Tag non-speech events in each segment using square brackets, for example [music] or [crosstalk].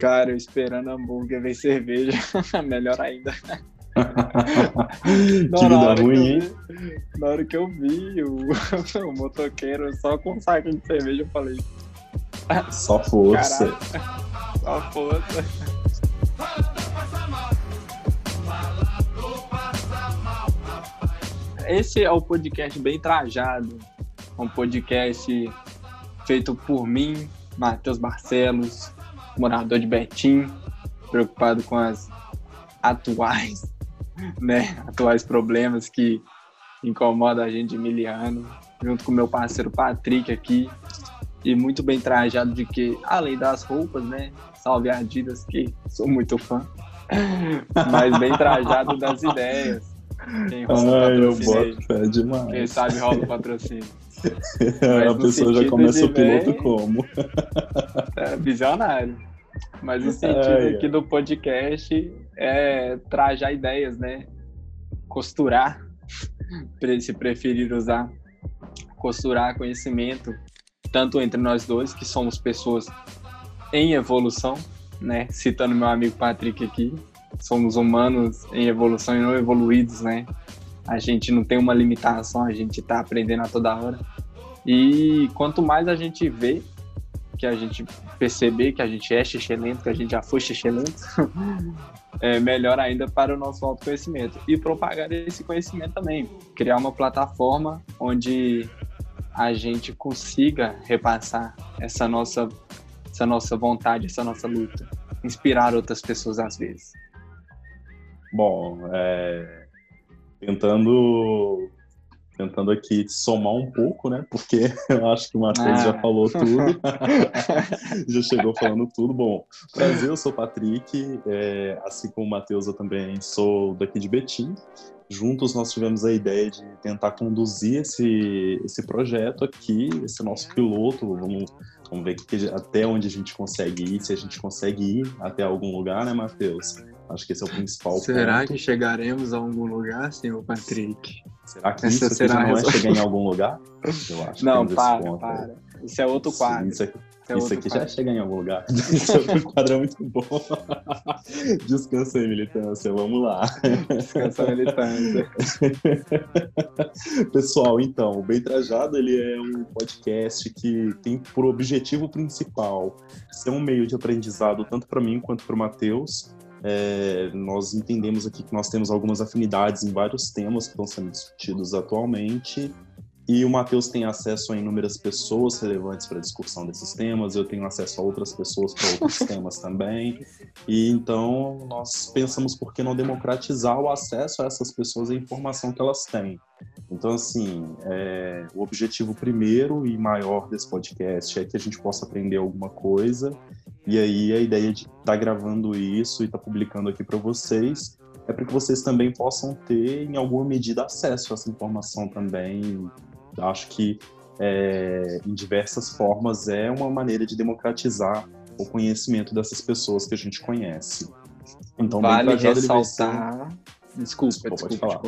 Cara, esperando hambúrguer, ver cerveja, [laughs] melhor ainda. [laughs] que vida ruim, hein? Vi, na hora que eu vi o, [laughs] o motoqueiro só com um saco de cerveja, eu falei. Só força. Caraca, só força. Esse é o podcast bem trajado. Um podcast feito por mim, Matheus Barcelos, morador de Betim, preocupado com as atuais, né, atuais problemas que incomodam a gente de miliano, junto com meu parceiro Patrick aqui, e muito bem trajado de que, além das roupas, né, salve Adidas, que sou muito fã, mas bem trajado das ideias. Quem Ai, eu boto fé demais. Quem sabe rola o patrocínio. [laughs] a pessoa já começa o piloto como? É, visionário. Mas o [laughs] sentido aqui do podcast é trajar ideias, né? Costurar, se preferir usar, costurar conhecimento, tanto entre nós dois, que somos pessoas em evolução, né? Citando meu amigo Patrick aqui, somos humanos em evolução e não evoluídos, né? A gente não tem uma limitação, a gente está aprendendo a toda hora. E quanto mais a gente vê, que a gente perceber que a gente é xixelento, que a gente já foi xixelento, [laughs] é melhor ainda para o nosso autoconhecimento. E propagar esse conhecimento também. Criar uma plataforma onde a gente consiga repassar essa nossa, essa nossa vontade, essa nossa luta. Inspirar outras pessoas às vezes. Bom, é, tentando tentando aqui somar um pouco, né? Porque [laughs] eu acho que o Matheus ah. já falou tudo, [laughs] já chegou falando tudo. Bom, prazer, eu sou o Patrick, é, assim como o Matheus, eu também sou daqui de Betim. Juntos nós tivemos a ideia de tentar conduzir esse, esse projeto aqui, esse nosso piloto. Vamos, vamos ver que, até onde a gente consegue ir, se a gente consegue ir até algum lugar, né, Matheus? Acho que esse é o principal Será ponto. que chegaremos a algum lugar, senhor Patrick? Será que Essa isso será não é chegar em algum lugar? Eu acho não, que para, para. Aí. [laughs] Isso é outro quadro. Isso, aqui, é isso aqui já é chegar em algum lugar. Esse outro quadro é muito bom. [laughs] Descansa aí, militância. Vamos lá. Descansa, militância. [laughs] Pessoal, então, o Bem Trajado ele é um podcast que tem por objetivo principal ser um meio de aprendizado tanto para mim quanto para o Matheus é, nós entendemos aqui que nós temos algumas afinidades em vários temas que estão sendo discutidos atualmente e o Matheus tem acesso a inúmeras pessoas relevantes para a discussão desses temas, eu tenho acesso a outras pessoas para outros [laughs] temas também. E então nós pensamos por que não democratizar o acesso a essas pessoas e a informação que elas têm. Então, assim, é, o objetivo primeiro e maior desse podcast é que a gente possa aprender alguma coisa. E aí a ideia de estar tá gravando isso e estar tá publicando aqui para vocês é para que vocês também possam ter, em alguma medida, acesso a essa informação também, Acho que é, em diversas formas é uma maneira de democratizar o conhecimento dessas pessoas que a gente conhece. Então, vale ressaltar. Desculpa, desculpa, desculpa, pode falar.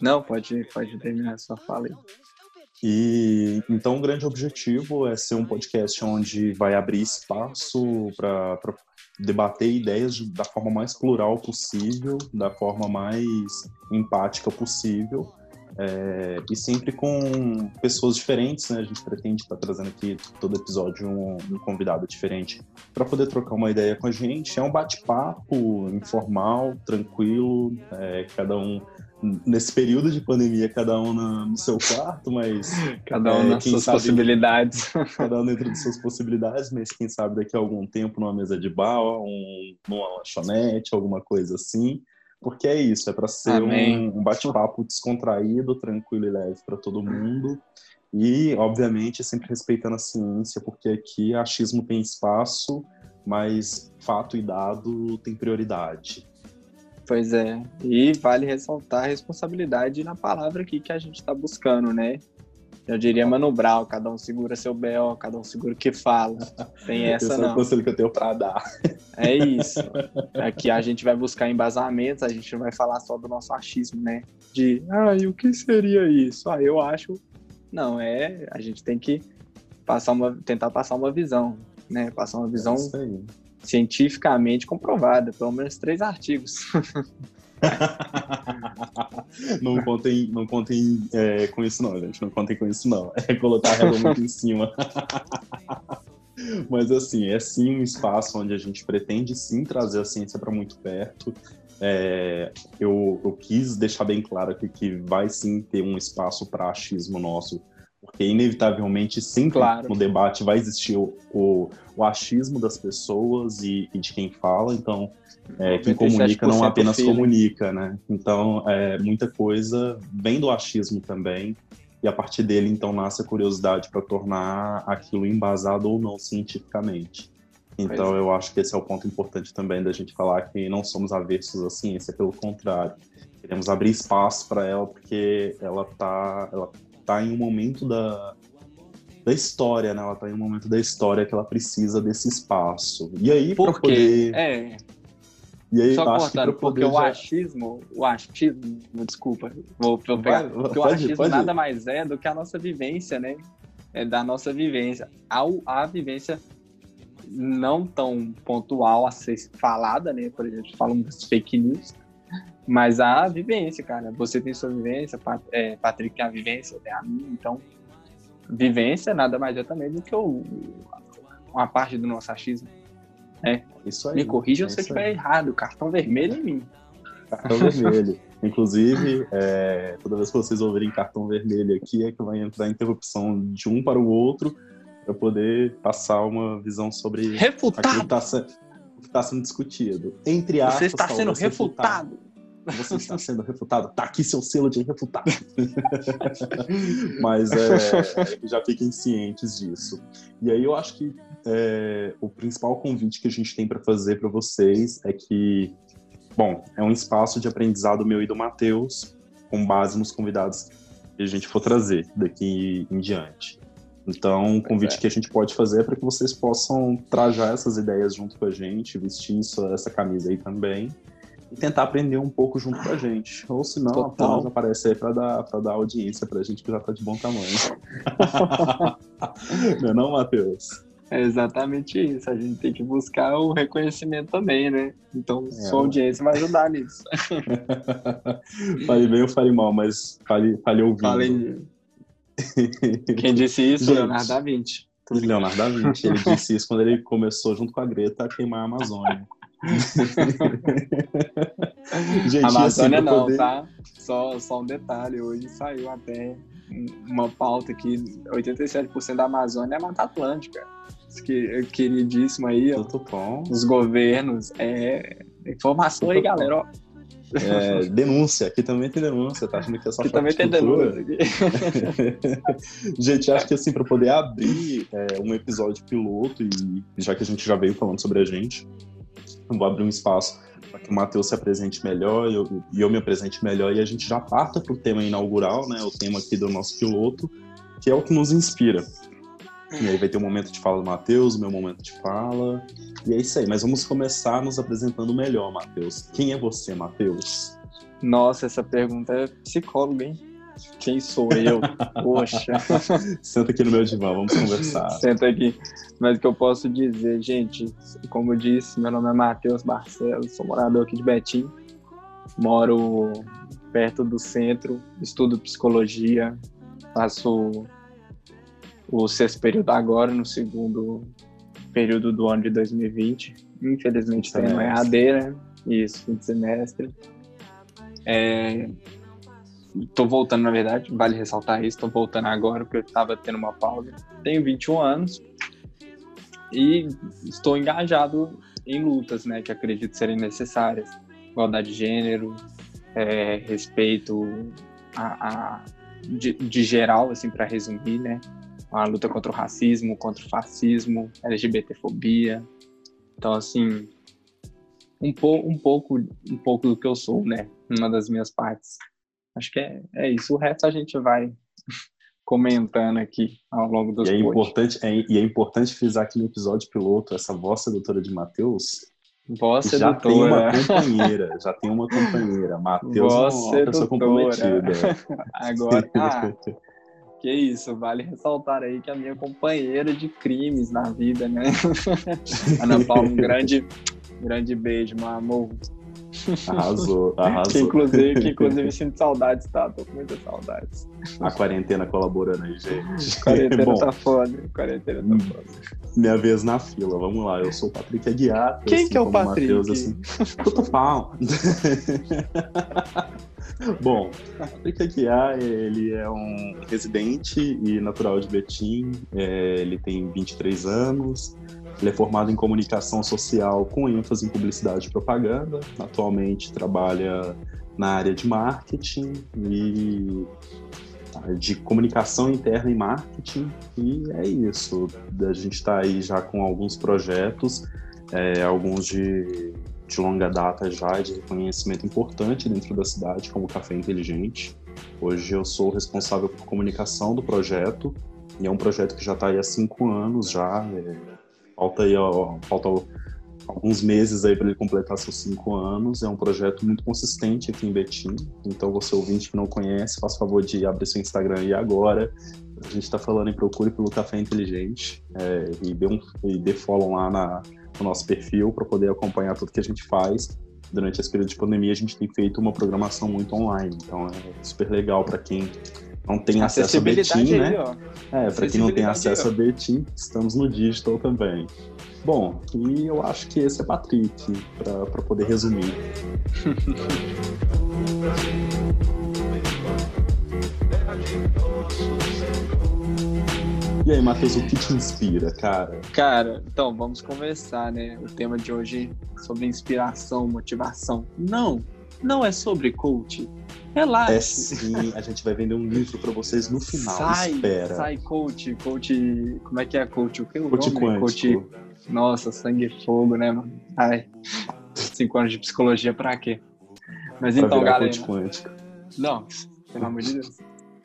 Não, pode, pode terminar a sua fala aí. E então o grande objetivo é ser um podcast onde vai abrir espaço para debater ideias de, da forma mais plural possível, da forma mais empática possível, é, e sempre com pessoas diferentes, né? A gente pretende estar tá trazendo aqui todo episódio um, um convidado diferente para poder trocar uma ideia com a gente. É um bate-papo informal, tranquilo, é, cada um nesse período de pandemia, cada um na, no seu quarto, mas. Cada um é, nas suas sabe, possibilidades. [laughs] Cada um dentro de suas possibilidades, mas quem sabe daqui a algum tempo numa mesa de bar, um, numa lanchonete, alguma coisa assim porque é isso, é para ser um, um bate-papo descontraído, tranquilo e leve para todo mundo. E, obviamente, sempre respeitando a ciência, porque aqui achismo tem espaço, mas fato e dado tem prioridade. Pois é. E vale ressaltar a responsabilidade na palavra aqui que a gente está buscando, né? Eu diria Mano Brown, cada um segura seu B.O., cada um segura o que fala. Tem essa Esse não. é o conselho que eu tenho para dar. É isso. Aqui a gente vai buscar embasamentos, a gente não vai falar só do nosso achismo, né? De, ah, e o que seria isso? Ah, eu acho... Não, é... A gente tem que passar uma, tentar passar uma visão, né? Passar uma visão cientificamente comprovada, pelo menos três artigos. [laughs] não contem, não contem é, com isso não, gente. Não contem com isso não. É colocar a muito em cima. [laughs] Mas assim, é sim um espaço onde a gente pretende sim trazer a ciência para muito perto. É, eu, eu, quis deixar bem claro aqui que vai sim ter um espaço para achismo nosso, porque inevitavelmente sempre claro. no debate vai existir o, o, o achismo das pessoas e, e, de quem fala, então é, quem comunica não apenas comunica, né? Então é, muita coisa vem do achismo também e a partir dele então nasce a curiosidade para tornar aquilo embasado ou não cientificamente. Então é. eu acho que esse é o ponto importante também da gente falar que não somos aversos à ciência, pelo contrário, queremos abrir espaço para ela porque ela está ela tá em um momento da da história, né? Ela está em um momento da história que ela precisa desse espaço. E aí para poder é e aí, Só cortando, porque o achismo, o achismo, desculpa, vou, vou pegar, vai, porque pode, o achismo pode. nada mais é do que a nossa vivência, né? É da nossa vivência. A, a vivência não tão pontual a ser falada, né? Por exemplo, falando das fake news, mas a vivência, cara. Você tem sua vivência, é, Patrick tem a vivência, tem a minha, então vivência nada mais é também do que o, uma parte do nosso achismo. É. Isso aí. Me corrijam é se eu estiver errado. Cartão vermelho em mim. Cartão vermelho. Inclusive, é, toda vez que vocês ouvirem cartão vermelho aqui, é que vai entrar interrupção de um para o outro para poder passar uma visão sobre Refutado. aquilo que está tá sendo discutido. Entre aspas, você está sendo refutado. refutado. Você está sendo refutado. Tá aqui seu selo de refutado. [laughs] Mas é, já fiquem cientes disso. E aí eu acho que é, o principal convite que a gente tem para fazer para vocês é que, bom, é um espaço de aprendizado meu e do Matheus, com base nos convidados que a gente for trazer daqui em diante. Então, o convite é. que a gente pode fazer é para que vocês possam trajar essas ideias junto com a gente, vestir essa camisa aí também, e tentar aprender um pouco junto com a gente. Ou se não, apenas aparecer para dar, dar audiência para a gente que já está de bom tamanho. [laughs] não é não, Matheus? É exatamente isso. A gente tem que buscar o reconhecimento também, né? Então, é. sua audiência vai ajudar nisso. [laughs] fale bem ou fale mal, mas fale, fale ouvindo. Fale... Quem disse isso? Gente, Leonardo da Vinci. Leonardo da Vinci. Ele disse isso quando ele começou, junto com a Greta, a queimar a Amazônia. [laughs] [laughs] Gente, Amazônia assim, não, poder... tá? Só, só um detalhe, hoje saiu até uma pauta que 87% da Amazônia é Mata Atlântica. Que é queridíssimo aí, ó, bom. os governos. É... Informação aí, galera, ó. É, denúncia, aqui também tem denúncia, tá achando que é só Aqui também tem denúncia. [laughs] gente, acho que assim, para poder abrir é, um episódio piloto, e já que a gente já veio falando sobre a gente, vou abrir um espaço para que o Matheus se apresente melhor e eu, eu me apresente melhor e a gente já parta para o tema inaugural, né, o tema aqui do nosso piloto, que é o que nos inspira. E aí vai ter um momento de fala do Matheus, meu momento de fala. E é isso aí. Mas vamos começar nos apresentando melhor, Matheus. Quem é você, Matheus? Nossa, essa pergunta é psicólogo, hein? Quem sou eu? [laughs] Poxa. Senta aqui no meu divã, vamos conversar. Senta aqui. Mas o que eu posso dizer, gente, como eu disse, meu nome é Matheus Barcelos, sou morador aqui de Betim. Moro perto do centro, estudo psicologia, faço o sexto período agora, no segundo período do ano de 2020. Infelizmente tem uma EAD, né? Isso, fim de semestre. É, tô voltando, na verdade, vale ressaltar isso, tô voltando agora porque eu estava tendo uma pausa. Tenho 21 anos e estou engajado em lutas, né, que acredito serem necessárias. Igualdade de gênero, é, respeito a, a de, de, geral, assim, para resumir, né, a luta contra o racismo, contra o fascismo, LGBTfobia. Então, assim, um, po um pouco um pouco do que eu sou, né? Uma das minhas partes. Acho que é, é isso. O resto a gente vai [laughs] comentando aqui ao longo dos e é importante é, E é importante frisar aqui no episódio piloto, essa voz sedutora de Matheus Voz já sedutora. tem uma companheira, já tem uma companheira. [laughs] Matheus é uma pessoa comprometida. [laughs] Agora, ah, Que isso, vale ressaltar aí que a minha companheira de crimes na vida, né? Ana Paula, um grande, grande beijo, meu amor. Arrasou, [laughs] arrasou. Que inclusive, que inclusive [laughs] sinto saudades, tá? Tô com muitas saudades. A quarentena colaborando aí, gente. Quarentena [laughs] Bom, tá foda. Quarentena tá foda. Minha vez na fila, vamos lá. Eu sou o Patrick Aguiar. Quem assim, que é o Patrick? Mateus, assim. Tô falando. Bom, Patrick Aguiar, ele é um residente e natural de Betim. É, ele tem 23 anos. Ele é formado em comunicação social com ênfase em publicidade e propaganda. Atualmente trabalha na área de marketing e tá, de comunicação interna e marketing. E é isso. A gente está aí já com alguns projetos, é, alguns de, de longa data já, de reconhecimento importante dentro da cidade, como o Café Inteligente. Hoje eu sou responsável por comunicação do projeto, e é um projeto que já está aí há cinco anos já. É, Falta aí, ó, falta alguns meses aí para ele completar seus cinco anos. É um projeto muito consistente aqui em Betim. Então, você ouvinte que não conhece, faça favor de abrir seu Instagram aí agora. A gente está falando em procure pelo Café Inteligente é, e, dê um, e dê follow lá na, no nosso perfil para poder acompanhar tudo que a gente faz. Durante esse período de pandemia, a gente tem feito uma programação muito online. Então, é super legal para quem não tem acesso a Betim, né? É, para quem não tem acesso a Betim, estamos no digital também. Bom, e eu acho que esse é Patrick, para poder resumir. E aí, Matheus, o que te inspira, cara? Cara, então, vamos conversar, né? O tema de hoje é sobre inspiração, motivação. Não, não é sobre coach. Relaxa. É sim, a gente vai vender um livro para vocês no final. Sai, Espera. sai, coach, coach. Como é que é coach? O que é o coach nome? Quântico. Coach. Nossa, sangue e fogo, né, mano? Ai. Cinco anos de psicologia pra quê? Mas pra então, galera. Coach quântico. Não, pelo amor de Deus.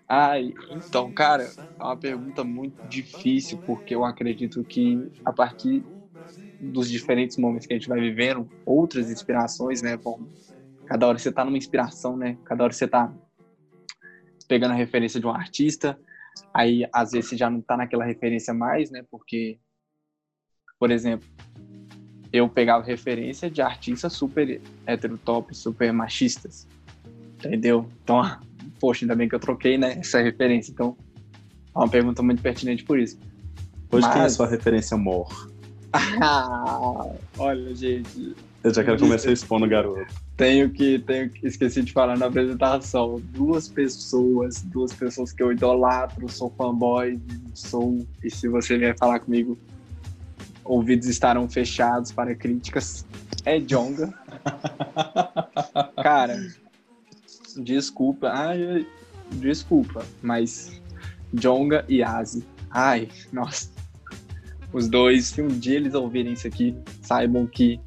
Ai, então, cara, é uma pergunta muito difícil, porque eu acredito que a partir dos diferentes momentos que a gente vai vivendo, outras inspirações, né, vão Cada hora você tá numa inspiração, né? Cada hora você tá pegando a referência de um artista, aí às vezes você já não tá naquela referência mais, né? Porque, por exemplo, eu pegava referência de artistas super heterotop, super machistas, entendeu? Então, poxa, ainda bem que eu troquei, né? Essa referência. Então, é uma pergunta muito pertinente por isso. Hoje Mas... quem é a sua referência mor? [laughs] ah, olha, gente, eu já quero começar expondo o garoto. Tenho que, tenho que, esqueci de falar na apresentação. Duas pessoas, duas pessoas que eu idolatro, sou fanboy, sou. E se você vier falar comigo, ouvidos estarão fechados para críticas. É Jonga. Cara, desculpa. Ai, desculpa, mas Jonga e Asi. Ai, nossa. Os dois, se um dia eles ouvirem isso aqui, saibam que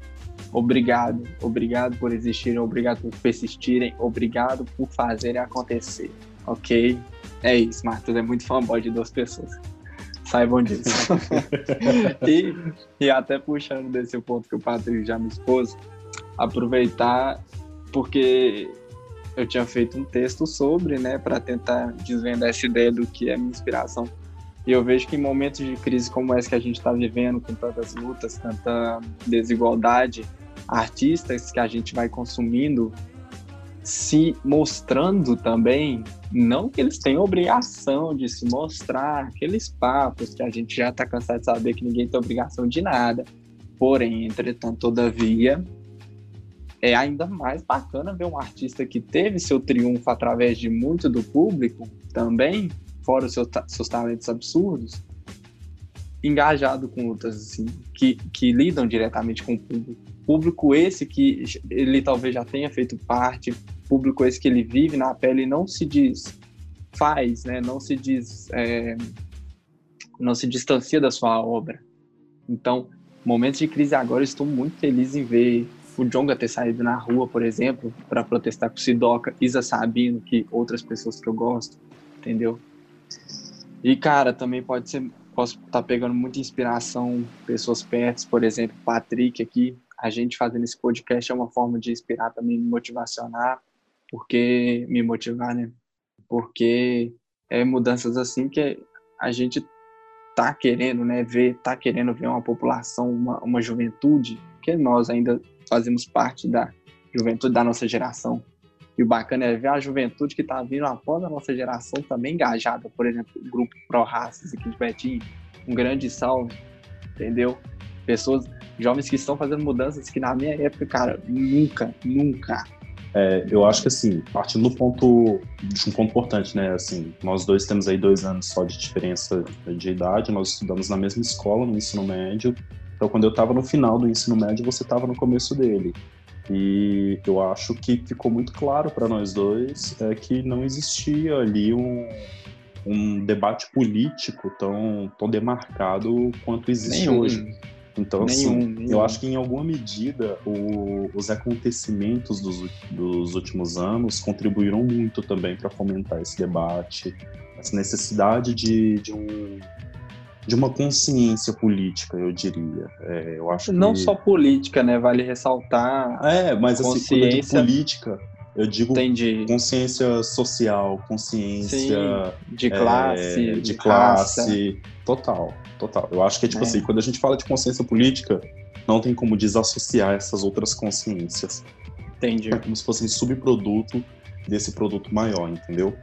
Obrigado, obrigado por existirem, obrigado por persistirem, obrigado por fazerem acontecer, ok? É isso, Marcos é muito fanboy de duas pessoas. Saibam disso. [laughs] [laughs] e, e até puxando desse ponto que o Patrick já me expôs, aproveitar porque eu tinha feito um texto sobre, né, para tentar desvendar essa ideia do que é minha inspiração. E eu vejo que em momentos de crise como essa que a gente está vivendo, com tantas lutas, tanta desigualdade, artistas que a gente vai consumindo se mostrando também, não que eles tenham obrigação de se mostrar, aqueles papos que a gente já está cansado de saber que ninguém tem obrigação de nada. Porém, entretanto, todavia, é ainda mais bacana ver um artista que teve seu triunfo através de muito do público também fora os seus, seus talentos absurdos, engajado com lutas assim, que, que lidam diretamente com o público. Público esse que ele talvez já tenha feito parte, público esse que ele vive na pele não se diz faz, né? Não se diz, é, não se distancia da sua obra. Então, momentos de crise agora, estou muito feliz em ver o Jonga ter saído na rua, por exemplo, para protestar com o Sidoca, Isa Sabino, que outras pessoas que eu gosto, entendeu? E, cara, também pode ser, posso estar tá pegando muita inspiração, pessoas perto, por exemplo, Patrick aqui, a gente fazendo esse podcast é uma forma de inspirar também, me motivacionar, porque me motivar, né? Porque é, mudanças assim que a gente tá querendo, né, ver, tá querendo ver uma população, uma, uma juventude, que nós ainda fazemos parte da juventude da nossa geração. E o bacana é ver a juventude que está vindo após a nossa geração também engajada, por exemplo, o grupo Pro Raças aqui de Betim, um grande salve, entendeu? Pessoas, jovens que estão fazendo mudanças que na minha época, cara, nunca, nunca é, eu acho que assim, partindo do ponto de um ponto importante, né? Assim, nós dois temos aí dois anos só de diferença de idade, nós estudamos na mesma escola no ensino médio. Então, quando eu estava no final do ensino médio, você estava no começo dele. E eu acho que ficou muito claro para nós dois é, que não existia ali um, um debate político tão, tão demarcado quanto existe Nenhum. hoje. Então, assim, nenhum, assim, nenhum. eu acho que em alguma medida o, os acontecimentos dos, dos últimos anos contribuíram muito também para fomentar esse debate, essa necessidade de, de, um, de uma consciência política, eu diria. É, eu acho Não que... só política, né? Vale ressaltar. É, mas consciência... assim, quando eu política, eu digo Entendi. consciência social, consciência Sim, de classe, é, de classe, total. Total. Eu acho que é tipo é. assim, quando a gente fala de consciência política, não tem como desassociar essas outras consciências. Entendi. É como se fossem subproduto desse produto maior, entendeu?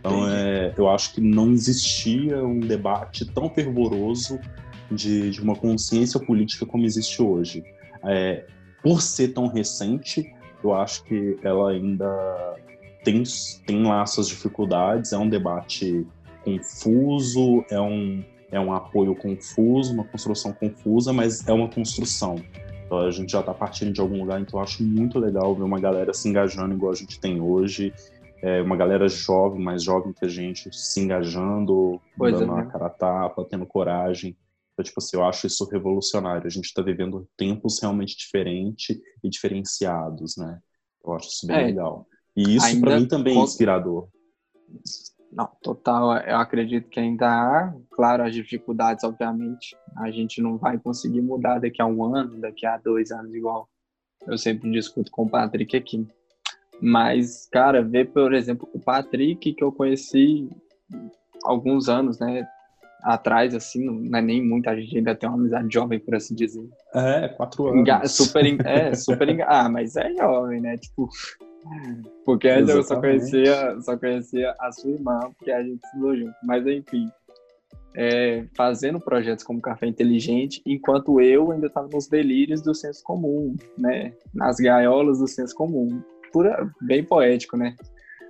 Então, é, eu acho que não existia um debate tão fervoroso de, de uma consciência política como existe hoje. É, por ser tão recente, eu acho que ela ainda tem, tem lá suas dificuldades, é um debate confuso, é um, é um apoio confuso, uma construção confusa, mas é uma construção. Então a gente já está partindo de algum lugar, então eu acho muito legal ver uma galera se engajando igual a gente tem hoje, é, uma galera jovem, mais jovem que a gente, se engajando, pois dando é, a cara a tapa, tendo coragem. Então, tipo assim, eu acho isso revolucionário. A gente está vivendo tempos realmente diferentes e diferenciados, né? Eu acho isso bem é, legal. E isso para mim também é inspirador. Não, total. Eu acredito que ainda há, claro, as dificuldades, obviamente. A gente não vai conseguir mudar daqui a um ano, daqui a dois anos, igual eu sempre discuto com o Patrick aqui. Mas, cara, ver, por exemplo, o Patrick, que eu conheci alguns anos, né? Atrás, assim, não é nem muita, gente ainda tem uma amizade jovem, por assim dizer. É, quatro anos. [laughs] Enga super, é, super. ah, mas é jovem, né? Tipo, porque antes eu só conhecia, só conhecia a sua irmã, porque a gente estudou junto. Mas enfim, é, fazendo projetos como Café Inteligente, enquanto eu ainda estava nos delírios do senso comum, né? Nas gaiolas do senso comum. Pura, bem poético, né?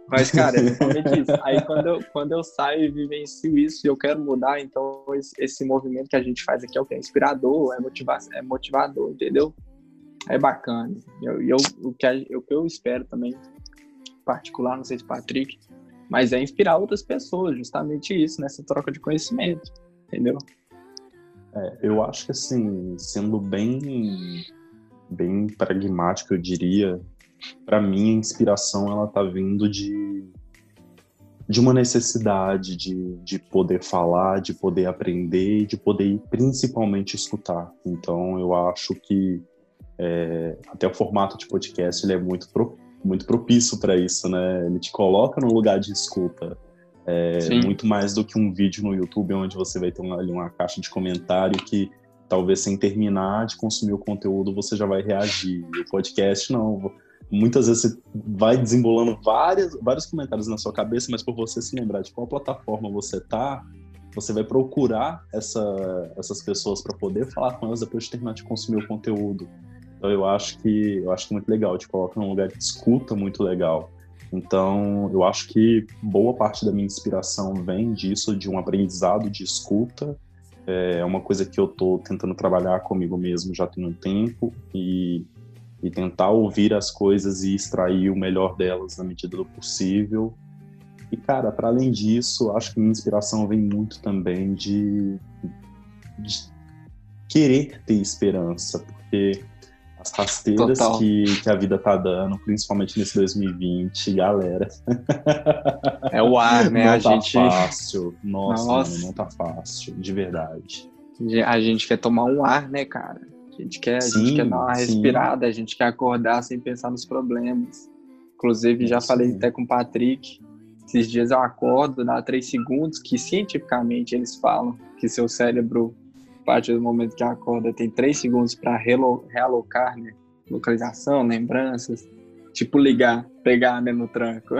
Mas, cara, é exatamente isso. Aí, [laughs] quando eu, quando eu saio e vivencio isso e eu quero mudar, então esse, esse movimento que a gente faz aqui é o que é inspirador, é, motiva é motivador, entendeu? é bacana. E eu, eu, o, que, o que eu espero também, particular, não sei se Patrick, mas é inspirar outras pessoas, justamente isso, nessa troca de conhecimento, entendeu? É, eu acho que assim, sendo bem, bem pragmático, eu diria, para mim a inspiração ela tá vindo de de uma necessidade de, de poder falar, de poder aprender, de poder principalmente escutar. Então eu acho que é, até o formato de podcast ele é muito, pro, muito propício para isso, né? Ele te coloca no lugar de escuta. É, muito mais do que um vídeo no YouTube onde você vai ter uma, ali uma caixa de comentário que talvez sem terminar de consumir o conteúdo você já vai reagir. O podcast não. Muitas vezes você vai desembolando várias, vários comentários na sua cabeça, mas por você se lembrar de qual plataforma você tá, você vai procurar essa, essas pessoas para poder falar com elas depois de terminar de consumir o conteúdo. Então eu acho que eu acho que é muito legal, te coloca num lugar de escuta muito legal. Então eu acho que boa parte da minha inspiração vem disso, de um aprendizado de escuta. É uma coisa que eu estou tentando trabalhar comigo mesmo já tem um tempo e, e tentar ouvir as coisas e extrair o melhor delas na medida do possível. E cara, para além disso, acho que minha inspiração vem muito também de, de querer ter esperança, porque as rasteiras que, que a vida tá dando, principalmente nesse 2020, galera. [laughs] É o ar, né? Não a tá gente... fácil. Nossa, Nossa. Mano, não tá fácil, de verdade. A gente quer tomar um ar, né, cara? A gente quer, sim, a gente quer dar uma respirada, sim. a gente quer acordar sem pensar nos problemas. Inclusive, já sim. falei até com o Patrick, Esses dias eu acordo, dá três segundos, que cientificamente eles falam que seu cérebro, a partir do momento que acorda, tem três segundos para realocar, né? Localização, lembranças, tipo ligar, pegar né, no tranco.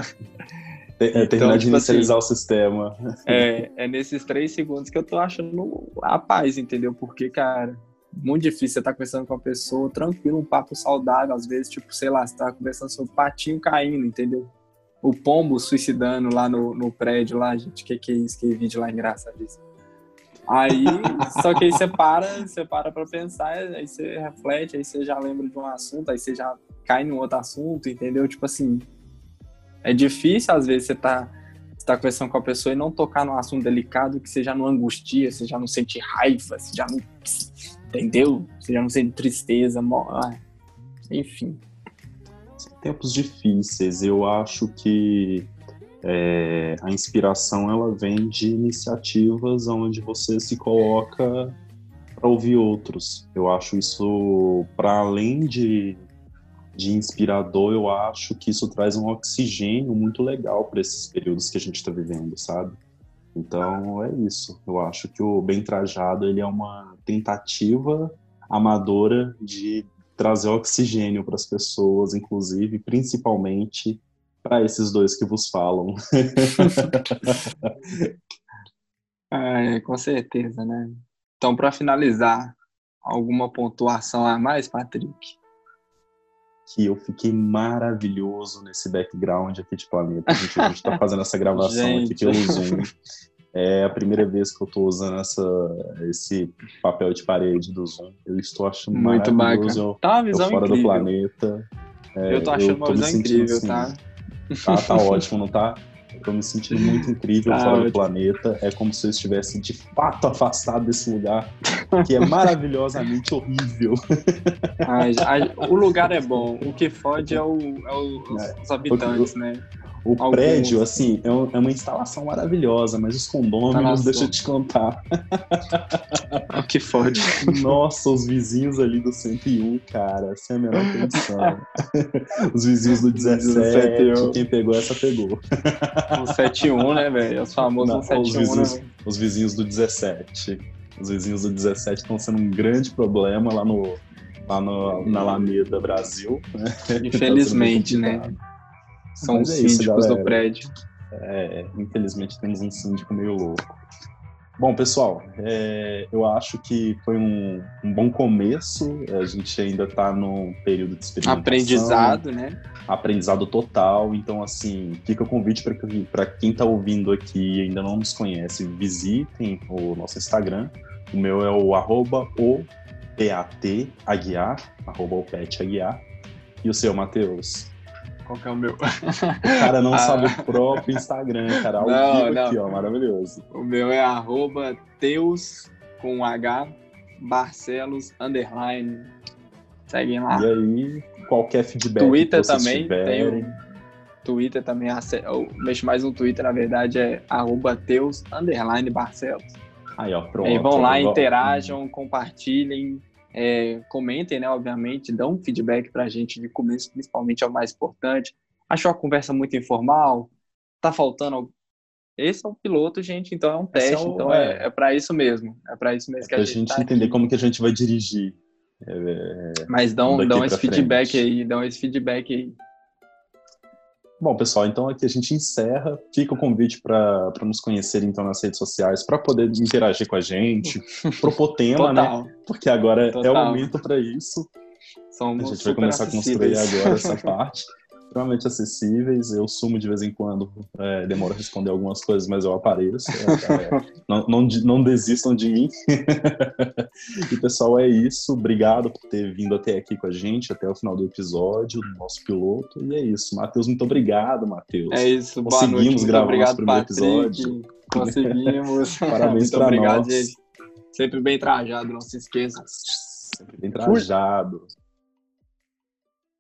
É, terminar então, de tipo inicializar assim, o sistema. É, é nesses três segundos que eu tô achando a paz, entendeu? Porque, cara, muito difícil você tá conversando com uma pessoa tranquilo, um papo saudável, às vezes, tipo, sei lá, você tá conversando sobre o patinho caindo, entendeu? O pombo suicidando lá no, no prédio lá, gente, que que é isso? Que vídeo lá engraçadíssimo. Aí, só que aí você para, você para pra pensar, aí você reflete, aí você já lembra de um assunto, aí você já cai num outro assunto, entendeu? Tipo assim, é difícil, às vezes, você tá, você tá conversando com a pessoa e não tocar num assunto delicado que você já não angustia, você já não sente raiva, você já não. Entendeu? Você já não sente tristeza. Ah, enfim. Tempos difíceis. Eu acho que é, a inspiração ela vem de iniciativas onde você se coloca para ouvir outros. Eu acho isso para além de de inspirador, eu acho que isso traz um oxigênio muito legal para esses períodos que a gente está vivendo, sabe? Então é isso. Eu acho que o Bem Trajado ele é uma tentativa amadora de trazer oxigênio para as pessoas, inclusive, principalmente para esses dois que vos falam. [laughs] é, com certeza, né? Então, para finalizar, alguma pontuação a mais, Patrick? Que eu fiquei maravilhoso nesse background aqui de planeta. A gente, a gente tá fazendo essa gravação aqui pelo Zoom. É a primeira vez que eu estou usando essa, esse papel de parede do Zoom. Eu estou achando Muito maravilhoso. Eu, tá uma visão eu fora incrível. do planeta. É, eu tô achando eu tô uma visão incrível, assim, tá? Tá, tá ótimo, não tá? [laughs] Estou me sentindo muito incrível ah, fora do planeta. É como se eu estivesse de fato afastado desse lugar, que é maravilhosamente horrível. o lugar é bom. O que fode é, o, é o, os, é, os habitantes, né? O prédio, assim, é, um, é, uma instalação maravilhosa, mas os condôminos, deixa eu te contar. O [laughs] que fode. Nossa, os vizinhos ali do 101, cara, sem a menor condição. [laughs] os vizinhos do 17, quem pegou essa pegou. O 71, né, velho? Os famosos Não, 71, os vizinhos, né, os vizinhos do 17. Os vizinhos do 17 estão sendo um grande problema lá no, lá no, na Alameda Brasil. Né? [laughs] Infelizmente, né? São Mas os é síndicos isso, do prédio. É, infelizmente temos um síndico meio louco. Bom, pessoal, é, eu acho que foi um, um, bom começo. A gente ainda está num período de experimentação. Aprendizado, né? Aprendizado total. Então, assim, fica o convite para quem está ouvindo aqui e ainda não nos conhece, visitem o nosso Instagram. O meu é o arroba o PAT Aguiar, arroba o PET Aguiar. E o seu, Matheus? Qual que é o meu? O [laughs] cara não ah. sabe o próprio Instagram, cara. Ao não, vivo não. aqui, ó, maravilhoso. O meu é arroba Teus com H Barcelos underline. Seguem lá. E aí, qualquer feedback Twitter também tiverem. tem Twitter também, eu mexo mais no Twitter, na verdade é arroba Teus underline Barcelos. Aí, ó, pronto. Aí vão lá, interajam, compartilhem, é, comentem, né, obviamente, dão um feedback para a gente de começo, principalmente é o mais importante. Achou a conversa muito informal? Tá faltando esse é o piloto, gente, então é um teste, é o, então é, é, é para isso mesmo. É para isso mesmo é que a gente. gente tá entender aqui. como que a gente vai dirigir. É, é, Mas dão, dão esse feedback aí, dão esse feedback aí. Bom, pessoal, então aqui a gente encerra. Fica o convite para nos conhecer então nas redes sociais, para poder interagir com a gente, [laughs] propor tema, né? Porque agora Total. é o momento para isso. Somos a gente vai começar a construir agora essa [laughs] parte extremamente acessíveis. Eu sumo de vez em quando, é, demoro a responder algumas coisas, mas eu apareço. É, é, não, não, não, desistam de mim. [laughs] e pessoal, é isso. Obrigado por ter vindo até aqui com a gente, até o final do episódio, do nosso piloto. E é isso. Matheus, muito obrigado, Matheus. É isso. Conseguimos gravar obrigado, o primeiro Patrick. episódio. Conseguimos. [laughs] [laughs] Parabéns para nós. Gente. Sempre bem trajado, não se esqueça. Sempre bem trajado.